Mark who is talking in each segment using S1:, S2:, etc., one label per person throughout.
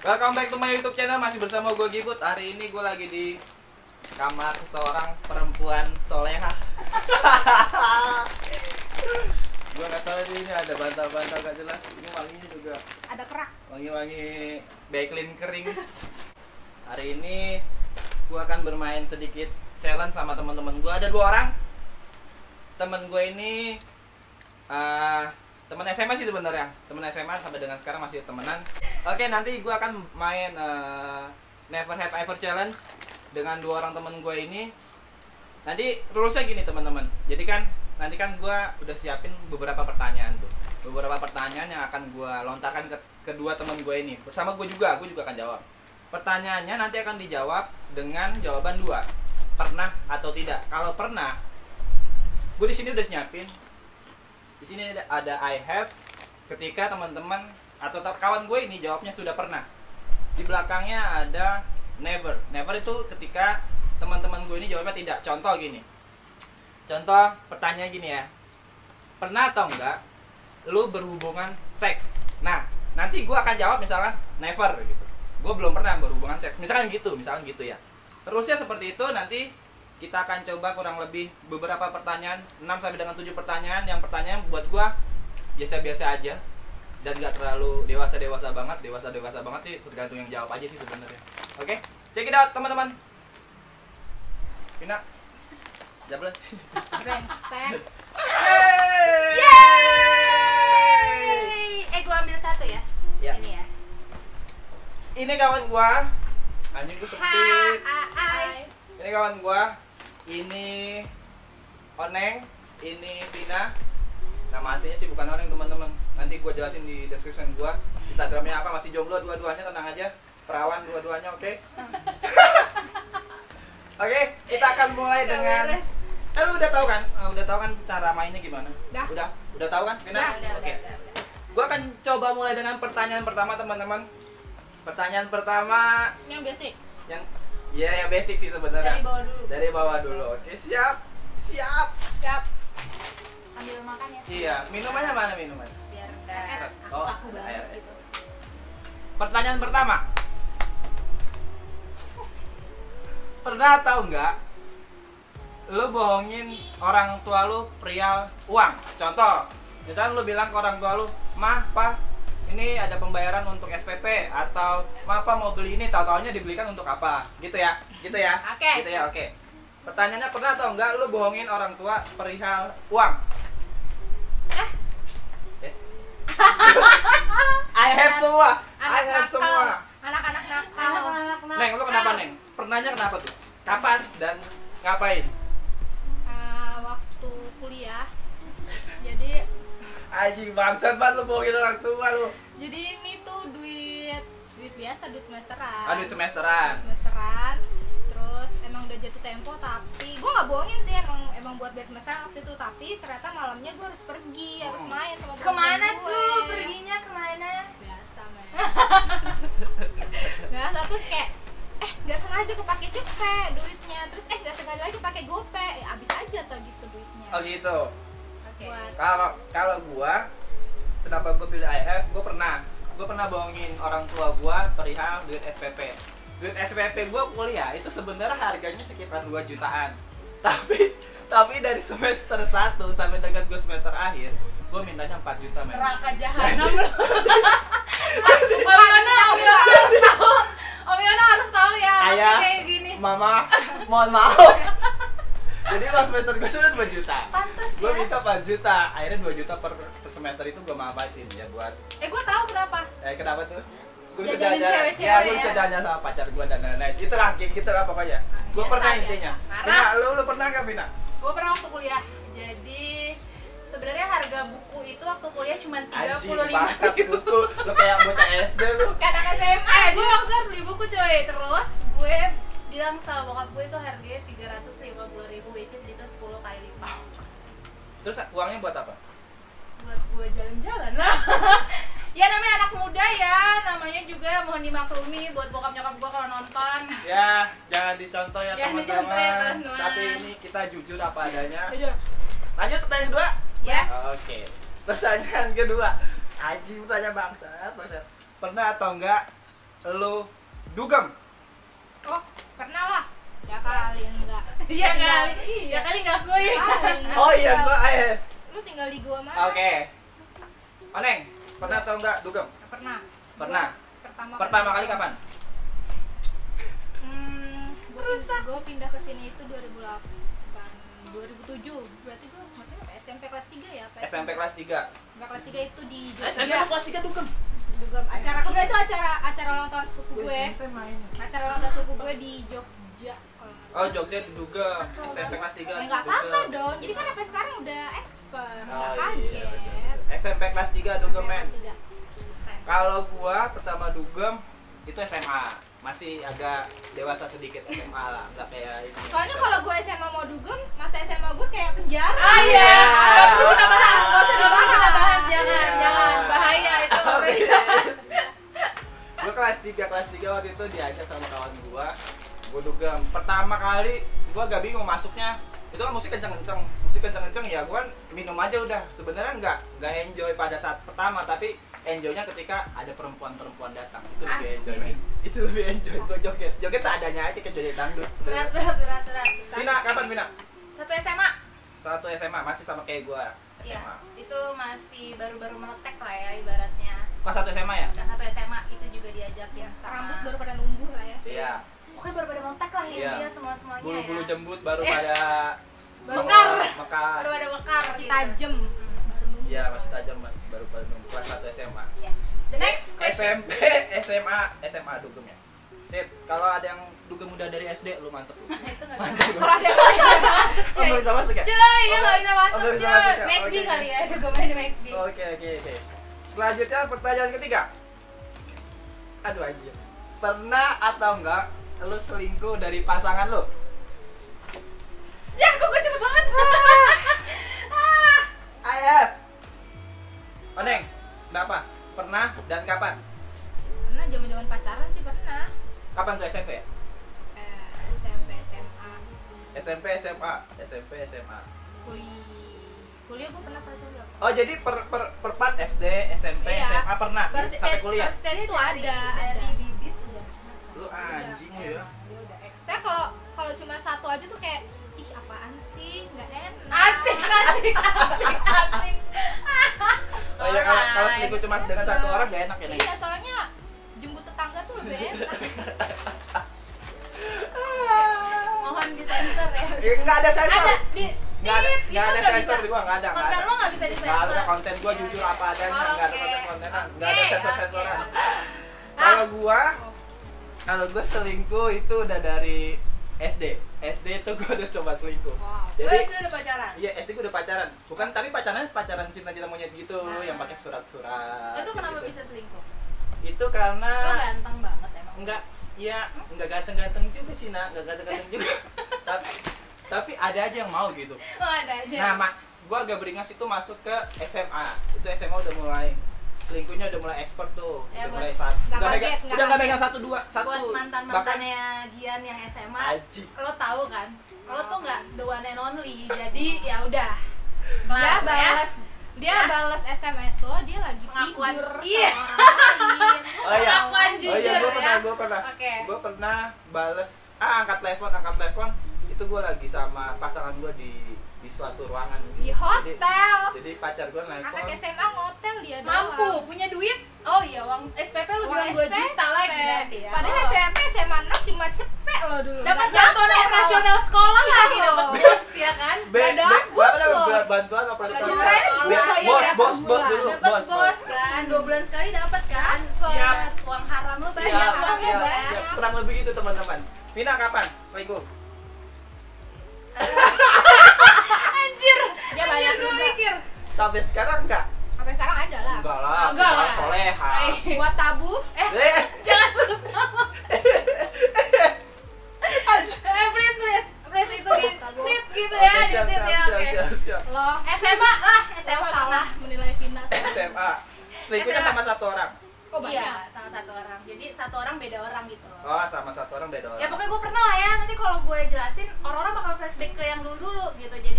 S1: Welcome back to my YouTube channel masih bersama gue Gibut. Hari ini gue lagi di kamar seorang perempuan soleha. gue nggak tahu sih ini ada bantal-bantal gak jelas. Ini wanginya juga
S2: ada kerak
S1: wangi-wangi backlin kering. Hari ini gue akan bermain sedikit challenge sama teman-teman gue. Ada dua orang. Temen gue ini eh teman SMA sih sebenarnya teman SMA sampai dengan sekarang masih temenan oke nanti gue akan main eh, never have ever challenge dengan dua orang temen gue ini. Nanti rulesnya gini teman-teman. Jadi kan nanti kan gue udah siapin beberapa pertanyaan tuh. Beberapa pertanyaan yang akan gue lontarkan ke kedua teman gue ini. Bersama gue juga gue juga akan jawab. Pertanyaannya nanti akan dijawab dengan jawaban dua. Pernah atau tidak? Kalau pernah gue di sini udah siapin. Di sini ada, ada I have. Ketika teman-teman atau ta- kawan gue ini jawabnya sudah pernah. Di belakangnya ada never. Never itu ketika teman-teman gue ini jawabnya tidak. Contoh gini. Contoh pertanyaan gini ya. Pernah atau enggak lu berhubungan seks? Nah nanti gue akan jawab misalkan never gitu. Gue belum pernah berhubungan seks. Misalkan gitu misalkan gitu ya. Terusnya seperti itu nanti kita akan coba kurang lebih beberapa pertanyaan 6 sampai dengan 7 pertanyaan. Yang pertanyaan buat gua biasa-biasa aja dan nggak terlalu dewasa-dewasa banget dewasa-dewasa banget sih tergantung yang jawab aja sih sebenarnya. Oke check it out teman-teman. Pina jablet
S2: brengsek.
S1: Yeay!
S2: Eh gua ambil satu ya.
S1: Ya.
S2: ini ya.
S1: Ini kawan gua. Anjing gua sepi.
S2: Hai.
S1: Ini kawan gua. Ini Oneng ini Vina. Nama aslinya sih bukan Oneng teman-teman nanti gua jelasin di description gua. Instagramnya apa? Masih jomblo dua-duanya tenang aja. Perawan dua-duanya oke? Oke kita akan mulai dengan eh lu udah tahu kan? Eh, udah tahu kan cara mainnya gimana?
S2: Udah.
S1: udah? Udah tahu kan? Vina
S2: udah udah
S1: oke.
S2: udah, udah, udah.
S1: gua akan coba mulai dengan pertanyaan pertama teman-teman. Pertanyaan pertama
S2: ini yang basic.
S1: Yang ya yang basic sih sebenarnya.
S2: Dari bawah dulu.
S1: Dari bawah dulu. Oke siap. Siap.
S2: Siap. Sambil makan ya.
S1: Iya minumannya mana minumannya
S2: enggak
S1: Oh,
S2: gitu.
S1: Pertanyaan pertama. Pernah tahu nggak lu bohongin orang tua lu perihal uang? Contoh misalnya lu bilang ke orang tua lu mah pa ini ada pembayaran untuk SPP atau mah pa mau beli ini tahu taunya dibelikan untuk apa? Gitu ya gitu ya.
S2: Oke.
S1: gitu ya oke. Pertanyaannya pernah tahu nggak lu bohongin orang tua perihal uang?
S2: Eh?
S1: I have semua I
S2: anak
S1: have
S2: nakal
S1: semua
S2: anak-anak nakal anak-anak
S1: Neng, lu kenapa Neng? Pernahnya kenapa tuh? Kapan dan ngapain?
S2: Ah, waktu kuliah jadi
S1: Anjing bangsat banget lu bohongin orang tua lu.
S2: jadi ini tuh duit duit biasa duit semesteran
S1: Ah, duit semesteran.
S2: semesteran terus emang udah jatuh tempo tapi gue nggak bohongin sih emang emang buat bayar semesteran waktu itu tapi ternyata malamnya gue harus pergi harus
S1: Hmm.
S2: main sama
S3: Ke mana
S2: temen-temen
S3: tuh
S2: gue.
S3: perginya ke mana?
S2: biasa men biasa terus kayak eh nggak sengaja kepake cepet duitnya terus eh nggak sengaja lagi pakai gope eh, abis aja tuh gitu duitnya
S1: Oh gitu.
S3: Oke.
S2: buat
S1: Kalau kalau gua kenapa gua pilih IF? Gua pernah gua pernah bohongin orang tua gua perihal duit SPP. Duit SPP gua kuliah itu sebenarnya harganya sekitar 2 jutaan. Tapi tapi dari semester 1 sampai dengan gua semester akhir, gua mintanya 4 juta men.
S3: Neraka jahanam lu. Om Yono, Om Yono harus tahu. Om Yono harus tahu ya.
S1: Ayah,
S3: kayak gini.
S1: mama, mohon maaf. Jadi pas semester gue sudah 2 juta.
S3: Pantes
S1: Gue
S3: ya.
S1: minta 4 juta. Akhirnya 2 juta per, per semester itu gue manfaatin ya buat
S3: Eh gue tahu kenapa.
S1: eh kenapa tuh? Gue bisa jajan,
S3: cewek-cewek
S1: ya gue
S3: ya.
S1: bisa jajan sama pacar gue dan lain-lain. Itu kayak gitu lah pokoknya. Gue pernah intinya.
S3: Marah.
S1: Pernah, lu lu pernah nggak Vina?
S3: Gue pernah waktu kuliah. Jadi sebenarnya harga buku itu waktu kuliah cuma tiga puluh lima
S1: bangsat buku. Lu kayak bocah SD lu.
S3: Anak SMA. Eh, gue waktu harus beli buku coy. Terus gue bilang sama bokap gue itu harganya tiga ratus lima puluh ribu, which is itu sepuluh kali lipat.
S1: Terus uangnya buat apa?
S3: buat gue jalan-jalan lah ya namanya anak muda ya namanya juga mohon dimaklumi buat bokap nyokap gue kalau nonton
S1: Ya, jangan dicontoh ya
S3: Jangan dicontoh ya,
S1: teman-teman.
S3: teman-teman.
S1: Tapi ini kita jujur apa adanya.
S2: Jujur.
S1: Lanjut pertanyaan kedua.
S3: yes
S1: Oke. Pertanyaan kedua. Aji tanya bangsat, bangsat. Pernah atau enggak lu dugem?
S2: oh pernah lah ya kali enggak
S3: Iya
S2: Tinggal-
S3: kali,
S2: iya
S3: ya kali nggak gue.
S2: kali enggak
S1: Oh iya, gua AF.
S2: lu tinggal di gua mana
S1: Oke. Oneng, pernah atau enggak dugem?
S2: pernah
S1: Pernah.
S2: Pertama
S1: Pertama kali kapan?
S2: hmm gua, pindah, gua pindah ke sini itu 2008 2007 berarti gua maksudnya apa, SMP kelas 3 ya apa
S1: SMP kelas 3.
S2: SMP kelas 3 itu di Jogja
S1: SMP kelas 3 dugem.
S2: juga acara kedua itu acara acara ulang tahun sepupu gue
S1: SMP main.
S2: acara ulang tahun sepupu gue di Jogja
S1: Oh, Jogja di dugem. SMP kelas 3.
S2: Ya nggak apa-apa dong. Jadi kan sampai sekarang udah expert,
S1: Oh,
S2: nggak
S1: iya,
S2: kaget.
S1: betul. SMP kelas 3 dugem men. Kalau gua pertama dugem itu SMA. Masih agak dewasa sedikit SMA lah, nggak kayak ini.
S2: Soalnya kalau gue SMA mau dugem, masa SMA gue kayak penjara.
S3: Ah iya,
S1: Iya.
S3: nggak perlu kita bahas, nggak usah dibahas, kita bahas, jangan,
S1: Iya.
S3: jangan, bahaya itu boleh dibahas.
S1: gue kelas 3 kelas 3 waktu itu diajak sama kawan gua gue dugem pertama kali gua agak bingung masuknya itu kan musik kenceng-kenceng musik kenceng-kenceng ya gua kan minum aja udah sebenarnya nggak nggak enjoy pada saat pertama tapi enjoynya ketika ada perempuan-perempuan datang itu lebih
S3: Asik.
S1: enjoy men. itu lebih enjoy gue joget joget seadanya aja kayak joget dangdut
S3: Berat, berat, berat, berat.
S1: Kapan Vina
S3: Satu SMA,
S1: satu SMA masih sama kayak gua
S3: ya,
S1: SMA
S3: itu masih baru-baru meletek lah ya ibaratnya.
S1: kelas satu SMA ya
S3: Kelas satu SMA itu juga diajakin sama
S2: Rambut baru pada numbuh lah ya.
S1: iya
S3: Pokoknya baru pada meletek lah
S1: Iya.
S3: ya semua semuanya
S1: bulu-bulu
S3: ya.
S1: jembut baru pada
S2: Baru
S1: mekar
S3: Baru pada mekar
S2: Masih tajem. Baru numbuh.
S1: Iya masih tajam baru baru kelas 1 SMA.
S3: Yes. The next question.
S1: SMP, SMA, SMA dugem ya. Sip. Kalau ada yang dugem udah dari SD lu mantep lu.
S3: itu nggak
S1: Mantep
S3: bisa
S1: lu.
S2: Serah deh.
S1: Oh, nggak bisa masuk ya?
S3: Cuy, ya
S1: Oh,
S3: nggak bisa masuk cuy.
S1: ya?
S3: McD
S1: Oke.
S3: kali ya, main di McD.
S1: Oke, oke, oke. Selanjutnya pertanyaan ketiga. Aduh anjir. Pernah atau enggak lu selingkuh dari pasangan lu?
S3: Ya, kok gue cepet banget. ah.
S1: IF. Oneng, kenapa? Pernah dan kapan?
S2: Pernah zaman-zaman pacaran sih pernah.
S1: Kapan tuh SMP ya?
S2: Eh, SMP, SMA,
S1: SMP, SMA, SMP, SMA.
S2: kuliah. Kuliah gue pernah pacaran berapa?
S1: Oh jadi per per per part SD, SMP,
S2: Iya.
S1: SMA pernah
S2: First
S1: sampai
S2: stage,
S1: kuliah.
S2: first stage itu ada,
S3: dari
S2: ada.
S3: bibit udah.
S1: Lu anjing lu ya.
S2: Dia udah ex. Saya kalau kalau cuma satu aja tuh kayak apaan sih nggak enak.
S3: Asik, asik, asik, asik.
S1: Oh iya kalau kalau selingkuh cuma dengan satu orang gak enak ya?
S2: Iya soalnya jemput tetangga tuh lebih enak.
S3: Mohon disensor ya.
S1: Ya enggak ada sensor.
S3: Ada di
S1: Enggak ada,
S3: Dit,
S1: enggak
S3: itu
S1: ada
S3: nggak
S1: sensor
S3: bisa.
S1: di gua, enggak ada,
S3: Konten
S1: ada.
S3: lo nggak bisa
S1: Enggak ada
S3: disensor.
S1: konten gua
S3: Iya,
S1: jujur
S3: iya.
S1: apa adanya,
S3: Oh,
S1: enggak ada
S3: oke.
S1: konten-kontenan, enggak
S3: Oke,
S1: ada sensor-sensoran.
S3: oke.
S1: Kalau gua kalau gua selingkuh itu udah dari SD. SD itu gua udah coba selingkuh.
S2: Wow.
S3: Gue
S1: Jadi
S3: itu udah pacaran.
S1: Iya, SD gue udah pacaran. Bukan, tapi pacarannya pacaran cinta-cinta monyet gitu,
S3: Ah.
S1: yang pakai surat-surat.
S3: Itu kenapa
S1: gitu.
S3: bisa selingkuh?
S1: Itu karena
S3: Lo ganteng banget emang.
S1: enggak ya enggak ganteng-ganteng juga sih nak enggak ganteng-ganteng juga tapi tapi ada aja yang mau gitu
S3: Lo ada aja.
S1: nah mak gue agak beringas itu masuk ke SMA itu SMA udah mulai selingkuhnya udah mulai expert tuh
S3: Ya,
S1: udah mulai satu
S2: nggak
S1: udah
S2: kaget,
S1: megang udah nggak megang satu dua satu
S3: Buat mantan
S1: bahkan
S3: mantannya Gian yang SMA,
S1: Aji.
S3: lo tahu kan? Lo tuh nggak the one and only. Jadi ya udah.
S2: Dia
S3: Kelar, ya.
S2: balas dia
S3: Ya.
S2: balas SMS lo, dia lagi
S3: Pengakuan.
S2: tidur
S3: Iya.
S2: sama orang lain.
S1: oh iya
S3: Pengakuan
S1: oh iya
S3: jujur
S1: gue
S3: ya.
S1: pernah gue pernah
S3: Oke.
S1: gue pernah bales ah angkat telepon angkat telepon itu gue lagi sama pasangan gue di di suatu ruangan gitu.
S2: Di hotel.
S1: jadi, jadi pacar gue nelfon
S2: Anak SMA ngotel dia
S3: Mampu,
S2: doang.
S3: punya duit. Oh iya, uang SPP lu
S2: Uang
S3: bilang 2
S2: SPP.
S3: juta lagi berarti ya.
S2: Padahal
S3: Oh.
S2: SMP SMA 6 cuma cepet lo dulu.
S3: dapat bantuan operasional
S2: lo.
S3: sekolah
S2: Iya
S3: lagi,
S2: loh.
S3: dapat bus ya kan?
S2: Ada loh.
S1: Ba- bantuan operasional bos bos bos dulu
S3: Dapat
S1: bos
S3: bos kan, dua bulan sekali dapat kan?
S1: Siap.
S3: Uang haram lu banyak uangnya banyak.
S1: kurang lebih gitu teman-teman Vina kapan selingkuh
S2: Banyak
S3: gue mikir.
S1: sampai sekarang enggak
S2: Sampai sekarang ada lah.
S1: enggak lah
S3: Enggak lah.
S1: soleha
S3: Eh,
S2: Buat tabu,
S3: Eh,
S1: eh
S3: jangan sebut nama. Eh, please, please, please itu di
S2: Tabu.
S3: tit gitu ya, di tit ya, oke.
S1: siap, siap.
S2: lo
S3: SMA lah, SMA
S2: salah menilai Vina.
S1: SMA selingkuhnya sama satu orang
S2: Oh banyak.
S3: Iya, sama satu orang. Jadi satu orang beda orang gitu.
S1: oh sama satu orang beda orang
S3: Ya pokoknya gue pernah lah ya. Nanti kalau gue jelasin orang-orang bakal flashback ke yang dulu-dulu gitu. Jadi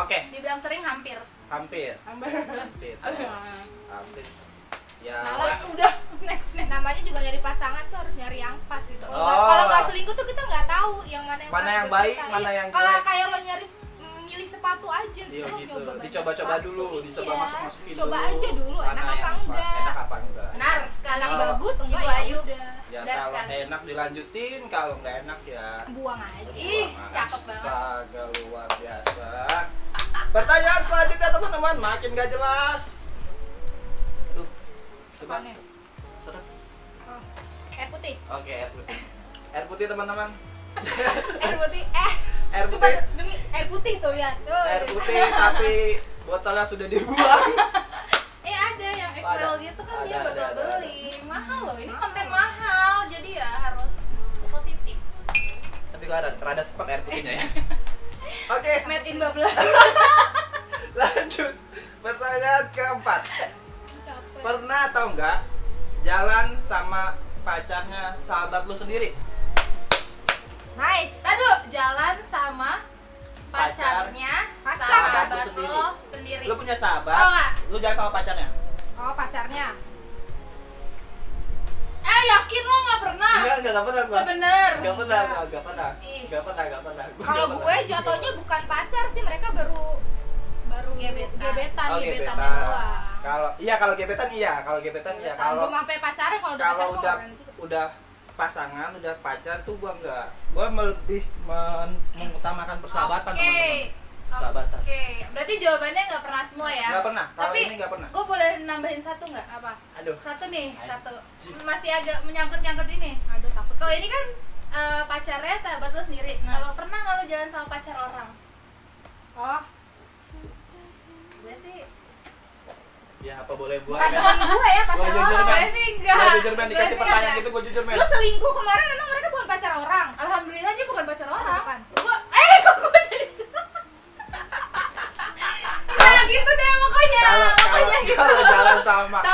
S1: oke
S3: Dibilang sering hampir.
S1: hampir
S3: Hampir.
S1: hampir hampir ya
S2: Malah
S3: udah next next
S2: namanya juga nyari pasangan tuh harus nyari yang pas gitu.
S1: Oh.
S2: kalau nggak selingkuh tuh kita nggak tahu yang mana yang
S1: Mana
S2: pas
S1: yang baik,
S2: kita.
S1: mana
S2: Iya.
S1: yang
S2: Kalau kayak lo nyari milih sepatu aja
S1: Iya
S2: lo
S1: gitu. Dicoba-coba dulu, dicoba
S2: Iya.
S1: masuk-masukin
S2: Coba
S1: dulu.
S2: aja dulu
S1: Mana
S2: enak
S1: yang
S2: apa
S1: pa-
S2: enggak.
S1: Enak apa enggak?
S3: benar sekali
S2: Kalau
S1: Kalau-
S2: bagus enggak
S3: Ibu
S2: ya
S3: Ayu.
S2: udah.
S1: Ya
S3: Benar
S1: kalau
S3: sekali.
S1: enak dilanjutin, kalau nggak enak ya
S2: Buang aja.
S3: Ih, cakep banget.
S1: Astaga, luar biasa. Pertanyaan selanjutnya teman-teman makin gak jelas. Coba
S2: ya?
S1: seret.
S2: Oh, air putih.
S1: Oke, air putih. Air putih teman-teman.
S2: Air putih. Eh,
S1: Air
S2: sumpah
S1: putih.
S2: demi air putih tuh lihat. Tuh.
S1: Air putih tapi botolnya sudah dibuang.
S3: eh ada yang. XL gitu kan dia bakal
S1: ada, ada,
S3: beli mahal loh ini konten mahal jadi ya harus positif
S1: tapi kok ada rada sepet air putihnya ya. Oke,
S3: made in Babla
S1: lanjut. Pertanyaan keempat.
S2: Capek.
S1: Pernah atau enggak jalan sama pacarnya sahabat lu sendiri?
S2: Nice.
S3: Tadu jalan sama pacarnya
S2: Pacar.
S3: sahabat
S1: Sendiri.
S3: lo sendiri
S1: Lu punya sahabat,
S3: Oh, enggak.
S1: lu jalan sama pacarnya?
S2: Oh, pacarnya.
S3: Yakin lo nggak pernah
S1: Enggak, enggak, enggak pernah gua.
S3: sebener
S1: Enggak pernah, enggak, enggak pernah.
S3: Ih.
S1: Enggak pernah, enggak pernah. Gua
S2: Kalau
S1: nggak
S2: gue
S1: pernah.
S2: jatuhnya bukan pacar sih, mereka baru baru
S3: Gebetan.
S2: gebetan,
S1: Oh, gebetan.
S2: doang.
S1: Kalau iya kalau gebetan iya, kalau gebetan iya. Kalau
S2: belum sampai pacaran kalau udah
S1: kalau
S2: pacaran
S1: udah udah pasangan, udah pacar tuh gua enggak. Gua lebih men- mengutamakan persahabatan,
S3: Oke.
S1: teman-teman. Persahabatan.
S3: Oke, berarti jawabannya nggak pernah semua ya?
S1: Enggak pernah. Kalau
S3: Tapi
S1: ini enggak pernah.
S3: gue boleh nambahin satu nggak? Apa?
S1: Aduh.
S3: Satu nih,
S1: Anjing.
S3: satu. Masih agak menyangkut-nyangkut ini.
S2: Aduh takut.
S3: Kalau ini kan eh, pacarnya sahabat lo sendiri.
S2: Nah.
S3: Kalau pernah nggak lo jalan sama pacar orang?
S2: Oh,
S3: Gue sih.
S1: Ya apa boleh buat
S2: bukan teman gue ya
S1: Gua
S2: pacar
S1: jujur
S2: orang.
S3: Gue
S1: men.
S3: sih enggak.
S1: Gua jujur men
S3: Gue
S1: dikasih
S3: sih
S1: pertanyaan gitu gua jujur men.
S2: Lu selingkuh kemarin emang mereka bukan pacar orang.
S3: Alhamdulillah dia bukan pacar orang.
S2: bukan.
S3: Gua, eh kok gue jadi Nah gitu deh pokoknya
S1: Kalau kalau
S3: Pokoknya gitu
S1: kalau jalan sama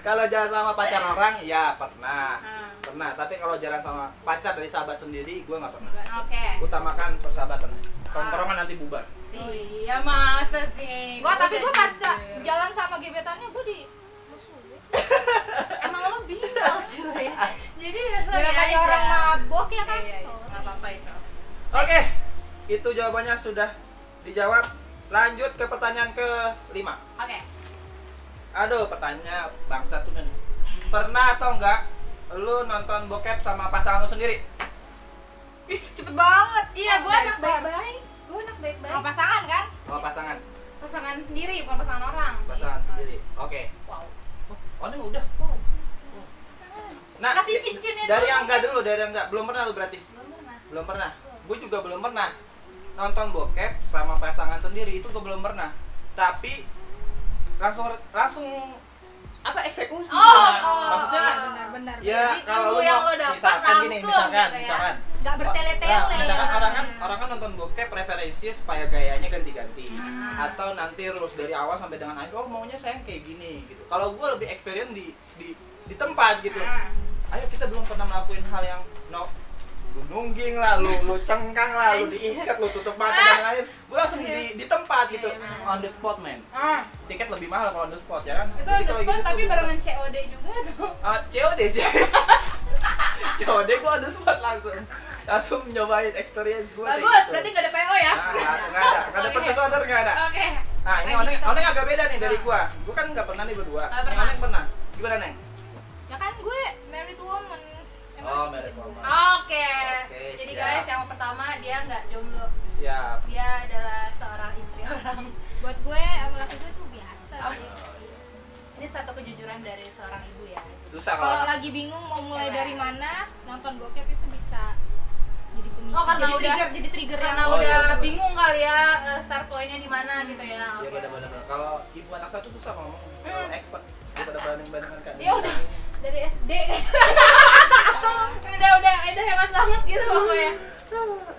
S1: kalau jalan sama pacar orang ya pernah.
S3: Hmm.
S1: Pernah, tapi kalau jalan sama pacar dari sahabat sendiri gua nggak pernah.
S3: Oke
S1: Utamakan persahabatan. Tongkrongan nanti bubar.
S3: Iya masa sih
S2: Gua tapi gua
S3: udah
S2: pacar jalan sama gebetannya gue di musuhin.
S3: Emang lo bingung cuy Jadi ya
S2: Jangan kayak
S3: aja.
S2: orang mabok ya kan.
S3: Iya, iya, nggak apa-apa itu
S1: Oke, itu jawabannya sudah dijawab. Lanjut ke pertanyaan ke lima.
S3: Oke
S1: Aduh, pertanyaan bangsa tuh nih. Pernah atau enggak lu nonton bokep sama pasangan lu sendiri?
S2: Ih, cepet banget.
S3: Iya
S2: Oh,
S3: gue anak baik-baik Gue anak baik-baik
S2: Sama pasangan kan?
S1: Sama pasangan,
S3: Pasangan sendiri bukan pasangan orang
S1: pasangan sendiri. Oke.
S3: Wow
S1: Oh, ini udah.
S3: Pasangan
S1: Nah,
S3: Kasih cincinnya
S1: dari
S3: dulu,
S1: yang enggak dulu, dari yang enggak. Belum pernah lu berarti?
S3: Belum pernah
S1: Belum pernah. Gue juga belum pernah nonton bokep sama pasangan sendiri itu gue belum pernah. Tapi langsung langsung apa eksekusi?
S3: Oh,
S1: Nah,
S3: oh,
S1: maksudnya
S3: oh.
S2: Benar-benar.
S1: ya
S3: Jadi
S1: kalau lu
S3: yang lo dapat
S1: misalkan gini,
S3: langsung
S1: misalkan,
S3: gitu ya.
S1: misalkan
S2: Nggak bertele-tele.
S1: Nah, misalkan orang kan orang kan nonton bokep preferensi supaya gayanya ganti-ganti
S3: Hmm.
S1: atau nanti rules dari awal sampai dengan akhir oh maunya saya yang kayak gini gitu. Kalau gue lebih experience di di di tempat gitu.
S3: Ah.
S1: Ayo kita belum pernah melakuin hal yang no lu nungging lah, lu lu cengkang lah, lu diikat, lu tutup mata dan lain. Gue langsung di di tempat gitu.
S3: Iya.
S1: On the spot man.
S3: Ah,
S1: Tiket lebih mahal kalau on the spot ya kan.
S3: itu
S1: Jadi
S3: on the spot
S1: gitu
S3: tapi barengan COD juga tuh
S1: Ah, COD sih. COD gue on the spot langsung. Langsung nyobain experience gue.
S3: Bagus, berarti gak ada PO ya?
S1: Nah, nggak ada, nggak ada purchase order nggak ada.
S3: Oke
S1: Nah, ini
S2: Register.
S1: Oneng, Oneng agak beda nih dari gua. Gua kan nggak pernah nih berdua.
S3: Nggak
S1: Yang
S3: pernah.
S1: Oneng pernah. Gimana, Neng?
S2: Ya kan gue married woman.
S1: Oh, married woman.
S3: Oke
S1: Oke,
S3: Jadi
S1: siap.
S3: guys, yang pertama dia nggak jomblo
S1: Siap.
S3: Dia adalah seorang istri orang
S2: Buat gue sama laki gue tuh biasa
S3: Oh.
S2: sih.
S3: Ini satu kejujuran dari seorang ibu ya
S1: Susah
S2: Kalau
S1: kalau
S2: lagi bingung mau mulai dari mana, nonton bokep itu bisa jadi pemicu.
S3: Oh, karena
S2: jadi
S3: udah-
S2: trigger, jadi trigger
S3: Karena
S2: yang
S1: Oh,
S3: udah
S1: iya,
S3: bingung kali ya eh, start pointnya di mana gitu ya
S1: Iya
S3: Oke.
S1: benar-benar. Kalau ibu anak satu susah ngomong. Kalau
S3: Hmm.
S1: expert daripada banding-bandingkan kan.
S3: Dia udah dari SD udah udah udah hebat banget gitu pokoknya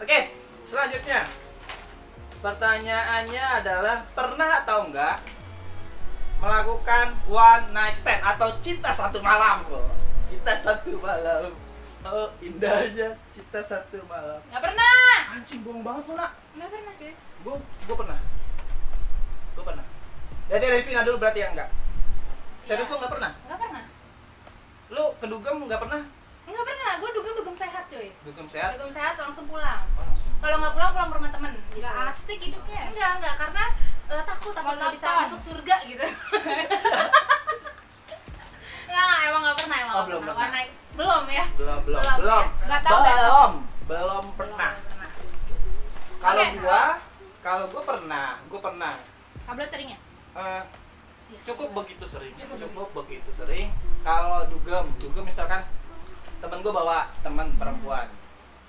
S1: Oke, selanjutnya. Pertanyaannya adalah pernah atau enggak melakukan one night stand atau cinta satu malam kok? Cinta satu malam. Oh, indahnya cinta satu malam.
S3: nggak pernah
S1: Anjing bohong banget lu, Nak.
S3: nggak pernah cuy
S1: gue gue pernah gue pernah jadi dari Vina dulu berarti yang enggak Serius
S3: Iya.
S1: lu nggak pernah?
S3: Nggak pernah.
S1: Lu ke dugem nggak pernah?
S3: Nggak pernah. Gue dugem-dugem sehat cuy.
S1: Dugem sehat?
S3: Dugem sehat langsung pulang.
S1: Oh, langsung.
S3: Kalau nggak pulang pulang ke rumah temen. Gitu.
S2: Nggak asik hidupnya.
S3: Enggak, enggak, karena eh, takut takut nggak bisa masuk surga gitu. ya, emang nggak pernah, emang
S1: Oh,
S3: nggak
S1: belum
S3: pernah.
S1: pernah.
S3: Wah, naik belum ya?
S1: Belum, belum,
S3: Belum,
S1: belum.
S3: ya?
S2: Nggak tahu besok.
S1: Belum, belum pernah.
S3: Belum pernah.
S1: Kalau
S3: Oke,
S1: gua, kalau gua pernah, gua pernah.
S2: Kabel sering ya?
S1: Eh,
S3: Iya,
S1: cukup begitu sering,
S3: Cukup
S1: cukup, begitu sering. Kalau dugem, dugem misalkan temen gua bawa teman perempuan,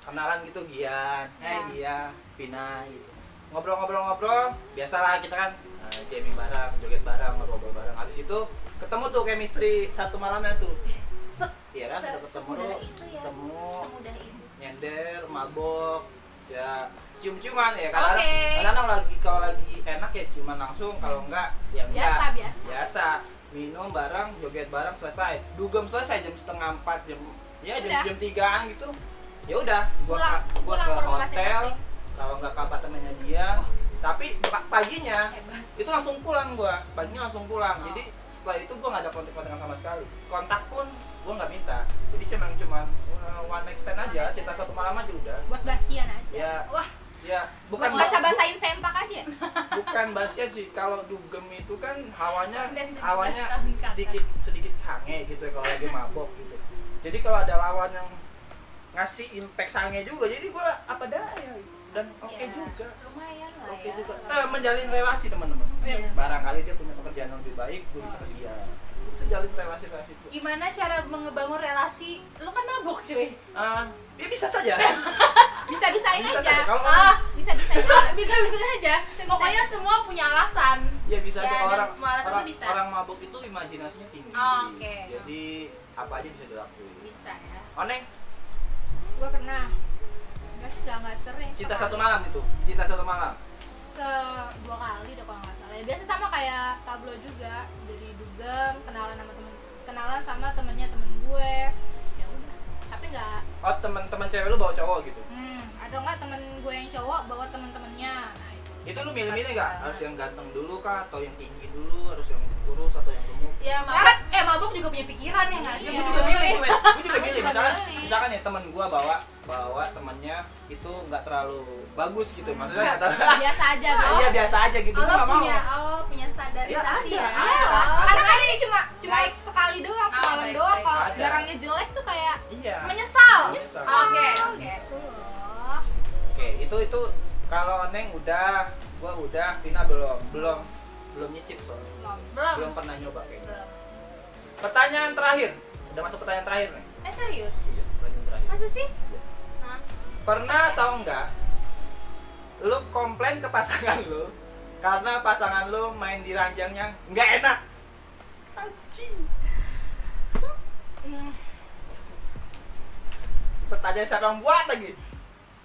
S1: kenalan gitu Gian, eh. Gia, Vina gitu. Ngobrol-ngobrol-ngobrol, biasalah kita kan eh, jamming bareng, joget bareng, ngobrol bareng. Habis itu ketemu tuh chemistry satu malamnya tuh. Set, ya kan,
S3: Se-
S1: udah ketemu,
S3: itu ya.
S1: ketemu, nyender, mabok, ya cium-ciuman ya kadang
S3: Oke.
S1: kadang lagi kalau lagi enak ya ciuman langsung kalau enggak ya enggak
S2: Biasa, biasa.
S1: biasa minum bareng joget bareng selesai dugem selesai jam setengah empat jam ya jam jam tigaan gitu. Ya udah gua
S2: Pulang-
S1: ka- gua
S2: pulang
S1: ke hotel. kalau nggak ke apartemennya dia. Tapi pa- paginya
S3: Hebat.
S1: itu langsung pulang gua. Paginya langsung pulang.
S3: Oh.
S1: jadi setelah itu gua nggak ada kontak-kontakan sama sekali. Kontak pun gua nggak minta. Jadi cuma cuman uh, one night stand aja. Cerita satu malam aja udah.
S2: Buat basian aja.
S1: ya.
S3: Wah,
S1: ya bukan
S2: basa-basain sempak aja.
S1: bukan basian sih. Kalau dugem itu kan hawanya
S3: Konten 17
S1: hawanya sedikit sedikit sange gitu ya kalau lagi mabok gitu jadi kalau ada lawan yang ngasih impact sange juga jadi gua apa daya dan oke
S3: ya,
S1: juga
S3: Lumayan lah
S1: oke
S3: ya.
S1: juga eh, menjalin relasi teman-teman
S3: Iya.
S1: barangkali dia punya pekerjaan yang lebih baik gue bisa ke dia Gua bisa jalin relasi relasi itu
S3: Gimana cara mengebangun relasi? Lu kan mabok cuy.
S1: Ah, ya bisa saja
S2: Bisa-bisain
S1: Bisa
S2: aja.
S1: saja. Kalau
S3: Ah,
S2: Bisa-bisain
S3: Ah,
S2: aja.
S3: bisa-bisa aja.
S2: Bisa-bisa
S3: Pokoknya semua punya alasan.
S1: ya bisa
S3: Ya, dan
S1: orang
S3: semua alasan tuh
S1: orang,
S3: bisa.
S1: orang mabuk itu imajinasinya tinggi
S3: Oke.
S1: jadi apa aja bisa dilakuin
S3: Bisa ya.
S1: oneng
S2: Gua pernah. Enggak sih, enggak enggak sering.
S1: Cita satu malam itu, cita satu malam.
S2: Se dua kali udah kalau nggak salah. Ya, biasa sama kayak tablo juga. Jadi dugem, kenalan sama temen kenalan sama temennya temen gue. Ya udah. Tapi nggak
S1: Oh teman-teman cewek lu bawa cowok gitu.
S2: hmm, atau enggak temen gue yang cowok bawa temen-temennya. Itu.
S1: Lu milih-milih nggak? Harus yang ganteng dulu kah? Atau yang tinggi dulu? Harus yang kurus atau yang gemuk?
S3: Ya, mabok, eh mabok juga punya pikiran ya nggak
S1: Iya,
S3: sih?
S1: gue juga milih, gue gue juga milih. Misalkan, misalkan ya teman gue bawa bawa temennya itu nggak terlalu bagus gitu, maksudnya terlalu.
S2: biasa aja,
S1: Ah,
S2: Bro.
S1: Iya biasa aja gitu,
S3: Oh,
S1: nggak mau.
S3: punya, oh punya standarisasi
S1: Ya,
S3: ya?
S1: ada,
S2: Iya,
S3: Oh,
S2: karena kan ini cuma cuma
S3: Baik.
S2: sekali doang,
S3: Oh,
S2: semalam
S3: baik,
S2: doang. Kalau
S1: Ada.
S2: darahnya jelek tuh kayak
S1: Iya.
S3: menyesal.
S1: Menyesal.
S3: Oke,
S2: oh,
S3: oke.
S2: gitu loh.
S1: Oke, itu itu kalau Neng udah, gua udah, Vina belum, belum, belum nyicip soalnya.
S2: Belum.
S3: Belum.
S1: Belum pernah nyoba kayaknya.
S3: Belum.
S1: Pertanyaan terakhir, udah masuk pertanyaan terakhir nih.
S3: Eh serius?
S1: Iya, pertanyaan terakhir.
S3: Masa sih? Hah?
S1: Pernah atau enggak lu komplain ke pasangan lu karena pasangan lu main di ranjangnya nggak enak anjing
S2: Hmm,
S1: pertanyaan siapa yang buat lagi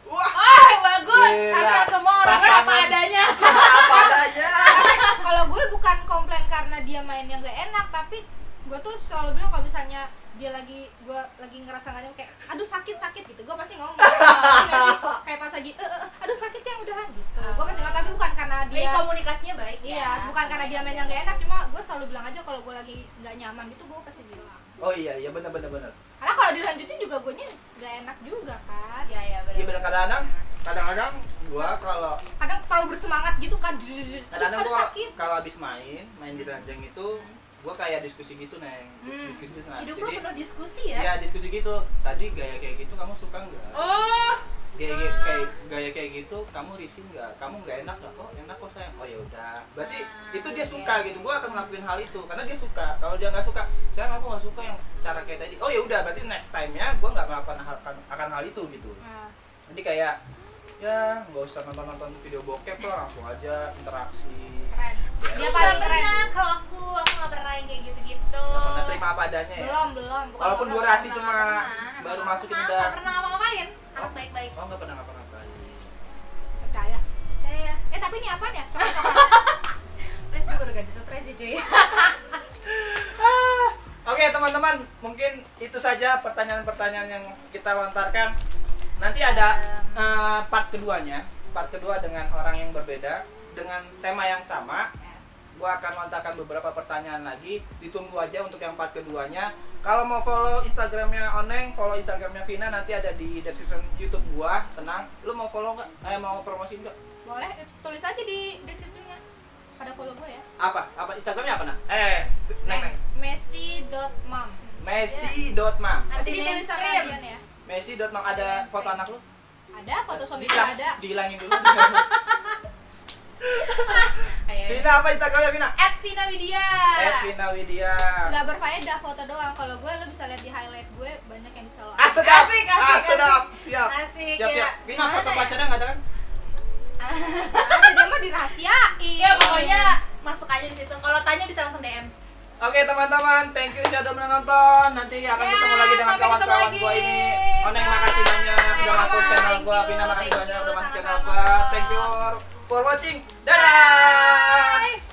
S1: wah
S3: Oh, bagus.
S1: Gila.
S3: Karena semua orang apa
S1: Pasangan.
S3: adanya.
S1: apa adanya
S2: kalau gue bukan komplain karena dia mainnya nggak enak tapi gue tuh selalu bilang kalau misalnya dia lagi gue lagi ngerasa nggak nyaman kayak aduh sakit sakit gitu gue pasti ngomong Iya kayak pas lagi "Eh, eh, aduh sakit ya udahan gitu gue pasti ngomong tapi bukan karena
S3: Jadi
S2: dia
S3: komunikasinya baik ya.
S2: iya bukan karena dia mainnya nggak enak cuma gue selalu bilang aja kalau gue lagi nggak nyaman gitu gue pasti bilang
S1: oh iya iya benar benar benar
S2: karena kalau dilanjutin juga gue nggak enak juga kan
S3: Iya, iya, benar.
S1: iya benar kadang-kadang kadang-kadang gua kalau
S2: kadang terlalu bersemangat gitu kan
S1: kadang-kadang gua
S2: sakit.
S1: kalau habis main main di ranjang itu gua kayak diskusi gitu neng.
S2: Hmm.
S1: diskusi nah,
S3: Hidup lo
S1: jadi
S3: penuh diskusi ya?
S1: ya diskusi gitu. Tadi gaya kayak gitu kamu suka nggak?
S3: Oh,
S1: gaya gaya kayak gaya kayak gitu kamu risih nggak? Kamu nggak enak nggak oh enak kok sayang? Oh ya udah. Berarti
S3: Ah,
S1: itu dia
S3: oke.
S1: suka gitu. Gua akan ngelakuin hal itu karena dia suka. Kalau dia nggak suka sayang aku nggak suka yang cara kayak tadi. Oh ya udah. Berarti next time nya gua nggak melakukan hal akan, akan hal itu gitu.
S2: Nah,
S1: jadi kayak ya nggak usah nonton nonton video bokep lah langsung aja interaksi.
S2: Keren.
S1: Ya,
S2: dia paling keren.
S3: Kalau aku, aku nggak pernah yang kayak gitu-gitu.
S1: nggak pernah terima apa adanya ya?
S2: Belum belum. Bukan
S1: Walaupun durasi cuma
S3: pernah,
S1: baru
S3: nggak
S1: masukin
S3: pernah,
S1: udah.
S3: nggak pernah ngapa-ngapain.
S1: Oh.
S3: Anak baik-baik.
S1: oh nggak pernah nggak pernah. Kali
S2: percaya.
S3: Saya,
S2: eh tapi ini apaan ya?
S3: Please gue baru ganti surprise sih cuy.
S1: Ah, Oke teman-teman, mungkin itu saja pertanyaan-pertanyaan yang kita lontarkan. Nanti ada eh, part keduanya, part kedua dengan orang yang berbeda, dengan tema yang sama.
S3: Yes.
S1: Gua akan lontarkan beberapa pertanyaan lagi. Ditunggu aja untuk yang part keduanya. Kalau mau follow Instagramnya Oneng, follow Instagramnya Vina nanti ada di description YouTube gua. Tenang. Lu mau follow nggak? Eh mau promosi nggak?
S2: boleh eh, tulis aja di deskripsinya pada follow gue ya
S1: Apa? Apa Instagramnya apa nah? Eh, neng neng.
S2: messi.mam
S1: Messi.mam.
S2: nanti ditulis sama ya
S1: Messi.mam ada foto anak lu?
S2: Ada foto suami
S1: Dihilang-
S2: ada
S1: Dihilangin dulu. Vina apa Instagramnya Vina?
S3: At Vina Widya.
S1: Eh Vina Widya.
S2: nggak berfaedah foto doang kalau gue lo bisa lihat di highlight gue banyak yang bisa lo
S1: Ah sedap.
S3: Asik, asik,
S1: ah
S3: asik.
S1: sedap. Siap.
S3: Asik,
S1: Siap
S3: ya.
S1: Vina foto
S3: ya?
S1: pacarnya nggak ada kan?
S2: ada dia mah dirahasiain
S3: Ya pokoknya masuk aja di situ. Kalau tanya bisa langsung DM.
S1: Oke teman-teman, thank you sudah menonton. Nanti akan
S3: Ya,
S1: ketemu lagi dengan kawan-kawan gua ini. Oneng makasih banyak udah
S3: Bye.
S1: masuk channel
S3: you,
S1: Vina makasih banyak udah masuk channel gua. Thank you for watching. Dadah.
S3: Bye.